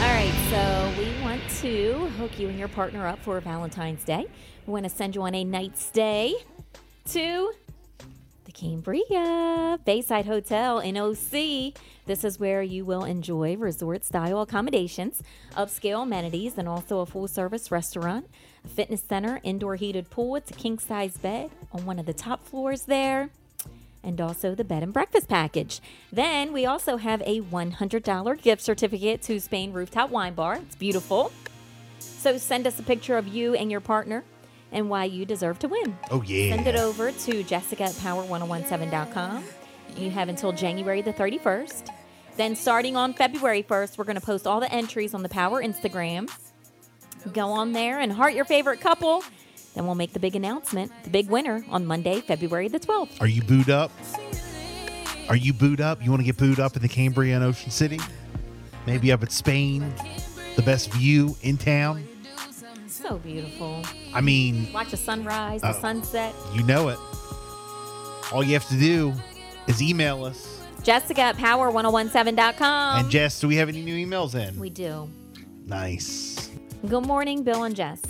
All right, so we want to hook you and your partner up for Valentine's Day. We want to send you on a night stay to the Cambria Bayside Hotel in OC. This is where you will enjoy resort style accommodations, upscale amenities, and also a full service restaurant, fitness center, indoor heated pool. It's a king size bed on one of the top floors there and also the bed and breakfast package. Then we also have a $100 gift certificate to Spain Rooftop Wine Bar. It's beautiful. So send us a picture of you and your partner and why you deserve to win. Oh, yeah. Send it over to jessica at power1017.com. You have until January the 31st. Then starting on February 1st, we're going to post all the entries on the Power Instagram. Go on there and heart your favorite couple. Then we'll make the big announcement, the big winner on Monday, February the 12th. Are you booed up? Are you booed up? You want to get booed up in the Cambria and Ocean City? Maybe up at Spain, the best view in town. So beautiful. I mean, Watch the sunrise, the Oh. sunset. you know it. All you have to do is email us. Jessica at power1017.com. and Jess, do we have any new emails in? we do. nice. Good morning, Bill and Jess.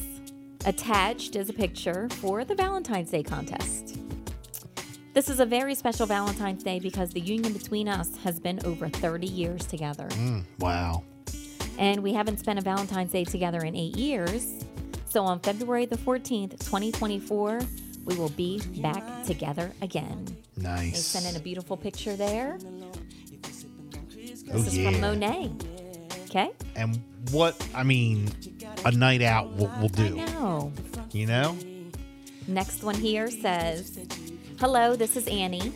Attached is a picture for the Valentine's Day contest. This is a very special Valentine's Day because the union between us has been over 30 years together. Mm, wow. And we haven't spent a Valentine's Day together in eight years. So on February the 14th, 2024, we will be back together again. Nice. They sent in a beautiful picture there. oh, This is yeah. from Monet. Okay? And what, I mean, a night out will, will do. No. You know? Next one here says, Hello, this is Annie.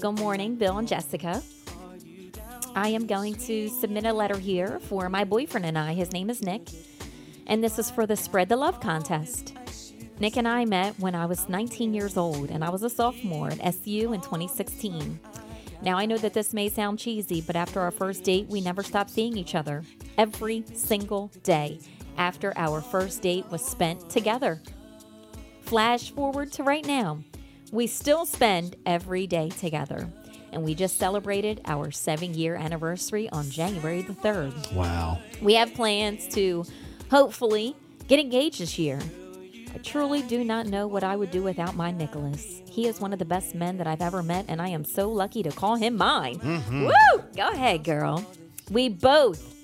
Good morning, Bill and Jessica. I am going to submit a letter here for my boyfriend and I. His name is Nick. And this is for the Spread the Love contest. Nick and I met when I was 19 years old and I was a sophomore at SU in 2016. Now, I know that this may sound cheesy, but after our first date, we never stopped seeing each other. Every single day after our first date was spent together. Flash forward to right now. We still spend every day together. And we just celebrated our seven year anniversary on January the 3rd. Wow. We have plans to hopefully get engaged this year. I truly do not know what I would do without my Nicholas. He is one of the best men that I've ever met, and I am so lucky to call him mine. Mm-hmm. Woo! Go ahead, girl. We both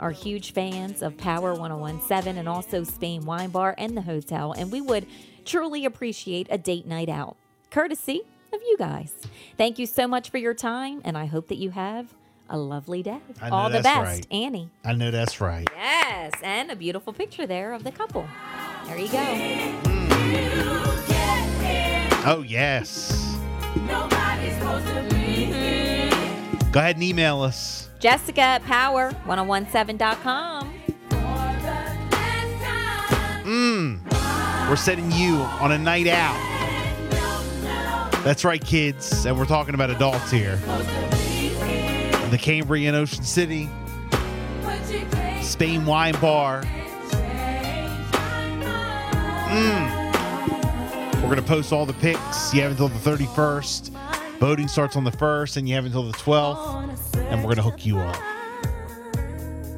are huge fans of Power 1017 and also Spain Wine Bar and the hotel, and we would truly appreciate a date night out, courtesy of you guys. Thank you so much for your time, and I hope that you have a lovely day. I know All the best, right. Annie. I know that's right. Yes, and a beautiful picture there of the couple. There you go. Mm. Oh, yes. Go ahead and email us. Jessica at power1017.com. We're sending you on a night out. That's right, kids. And we're talking about adults here. The Cambrian Ocean City, Spain Wine Bar. Mm. We're going to post all the pics. You have until the 31st. Voting starts on the 1st, and you have until the 12th. And we're going to hook you up.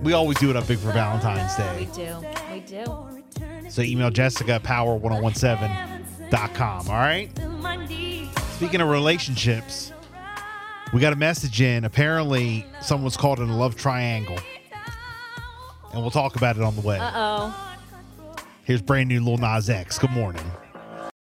We always do it up big for Valentine's Day. We do. We do. So email Jessica at power1017.com. All right. Speaking of relationships, we got a message in. Apparently, someone's called in a love triangle. And we'll talk about it on the way. Uh oh. Here's brand new Lil Nas X. Good morning.